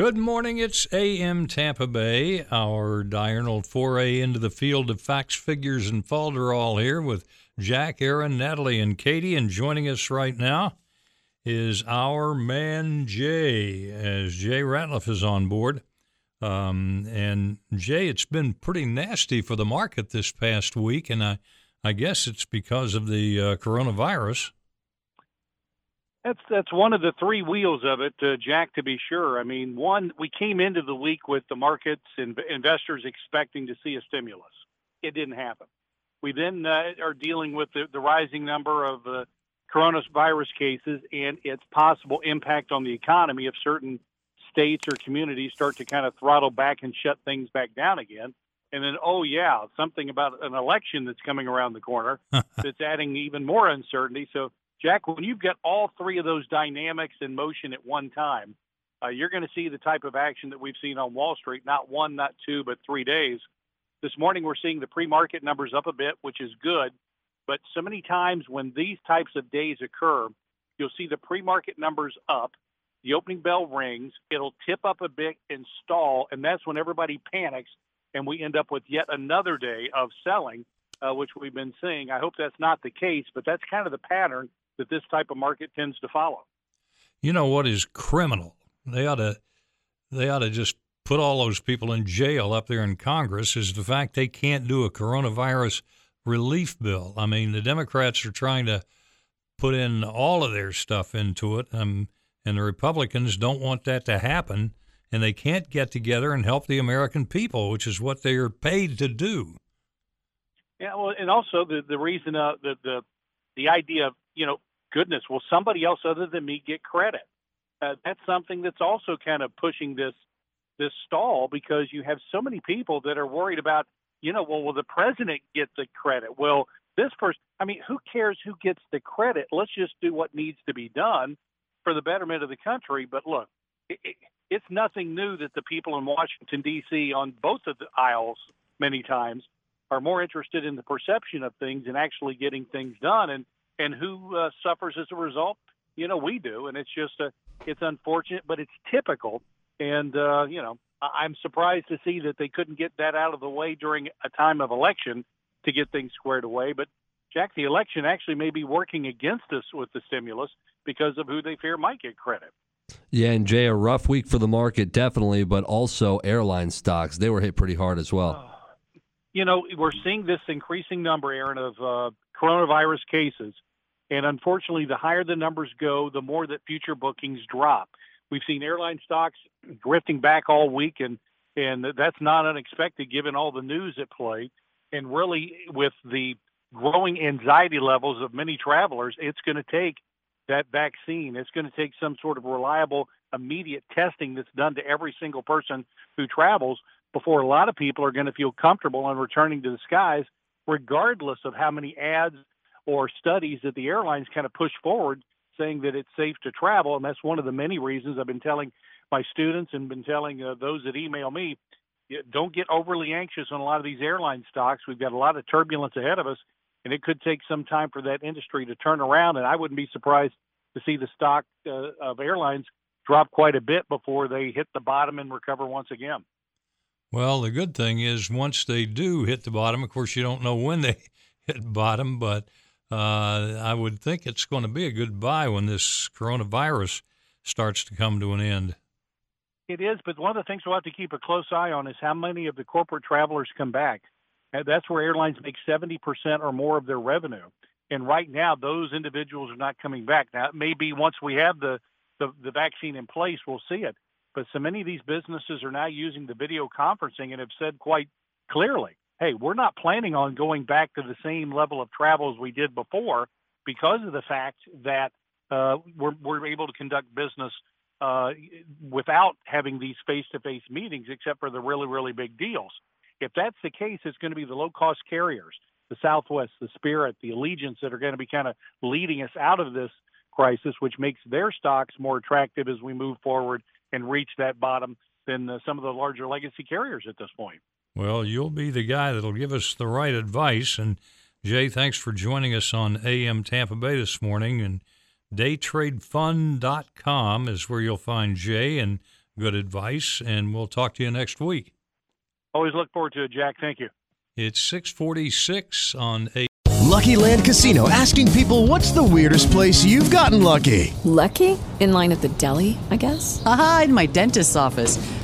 Good morning. It's AM Tampa Bay, our diurnal foray into the field of facts, figures, and falderall here with Jack, Aaron, Natalie, and Katie. And joining us right now is our man Jay, as Jay Ratliff is on board. Um, and Jay, it's been pretty nasty for the market this past week, and I, I guess it's because of the uh, coronavirus. That's that's one of the three wheels of it, uh, Jack. To be sure, I mean, one we came into the week with the markets and investors expecting to see a stimulus. It didn't happen. We then uh, are dealing with the, the rising number of uh, coronavirus cases and its possible impact on the economy if certain states or communities start to kind of throttle back and shut things back down again. And then, oh yeah, something about an election that's coming around the corner that's adding even more uncertainty. So Jack, when you've got all three of those dynamics in motion at one time, uh, you're going to see the type of action that we've seen on Wall Street, not one, not two, but three days. This morning, we're seeing the pre market numbers up a bit, which is good. But so many times when these types of days occur, you'll see the pre market numbers up, the opening bell rings, it'll tip up a bit and stall, and that's when everybody panics, and we end up with yet another day of selling, uh, which we've been seeing. I hope that's not the case, but that's kind of the pattern that this type of market tends to follow. You know what is criminal? They ought to they ought to just put all those people in jail up there in Congress is the fact they can't do a coronavirus relief bill. I mean, the Democrats are trying to put in all of their stuff into it, um, and the Republicans don't want that to happen, and they can't get together and help the American people, which is what they are paid to do. Yeah, well, and also the the reason uh, the the the idea of you know goodness, will somebody else other than me get credit? Uh, that's something that's also kind of pushing this this stall because you have so many people that are worried about, you know, well, will the president get the credit? Well, this person, I mean, who cares who gets the credit? Let's just do what needs to be done for the betterment of the country. But look, it, it, it's nothing new that the people in Washington, D.C., on both of the aisles, many times, are more interested in the perception of things and actually getting things done. And and who uh, suffers as a result? You know, we do, and it's just a, it's unfortunate, but it's typical. And uh, you know, I'm surprised to see that they couldn't get that out of the way during a time of election to get things squared away. But Jack, the election actually may be working against us with the stimulus because of who they fear might get credit. Yeah, and Jay, a rough week for the market, definitely, but also airline stocks. They were hit pretty hard as well. Uh, you know, we're seeing this increasing number, Aaron, of uh, coronavirus cases. And unfortunately, the higher the numbers go, the more that future bookings drop. We've seen airline stocks drifting back all week, and and that's not unexpected given all the news at play. And really, with the growing anxiety levels of many travelers, it's going to take that vaccine. It's going to take some sort of reliable, immediate testing that's done to every single person who travels before a lot of people are going to feel comfortable in returning to the skies, regardless of how many ads or studies that the airlines kind of push forward saying that it's safe to travel. And that's one of the many reasons I've been telling my students and been telling uh, those that email me don't get overly anxious on a lot of these airline stocks. We've got a lot of turbulence ahead of us, and it could take some time for that industry to turn around. And I wouldn't be surprised to see the stock uh, of airlines drop quite a bit before they hit the bottom and recover once again. Well, the good thing is once they do hit the bottom, of course, you don't know when they hit bottom, but uh, I would think it's going to be a good buy when this coronavirus starts to come to an end. It is, but one of the things we'll have to keep a close eye on is how many of the corporate travelers come back. That's where airlines make 70% or more of their revenue. And right now, those individuals are not coming back. Now, it may be once we have the, the, the vaccine in place, we'll see it. But so many of these businesses are now using the video conferencing and have said quite clearly hey, we're not planning on going back to the same level of travel as we did before because of the fact that uh, we're, we're able to conduct business uh, without having these face-to-face meetings, except for the really, really big deals. If that's the case, it's going to be the low-cost carriers, the Southwest, the Spirit, the Allegiants that are going to be kind of leading us out of this crisis, which makes their stocks more attractive as we move forward and reach that bottom than uh, some of the larger legacy carriers at this point. Well, you'll be the guy that'll give us the right advice. And Jay, thanks for joining us on AM Tampa Bay this morning. And daytradefund.com is where you'll find Jay and good advice. And we'll talk to you next week. Always look forward to it, Jack. Thank you. It's 646 on a. Lucky Land Casino asking people what's the weirdest place you've gotten lucky? Lucky? In line at the deli, I guess? Aha, in my dentist's office.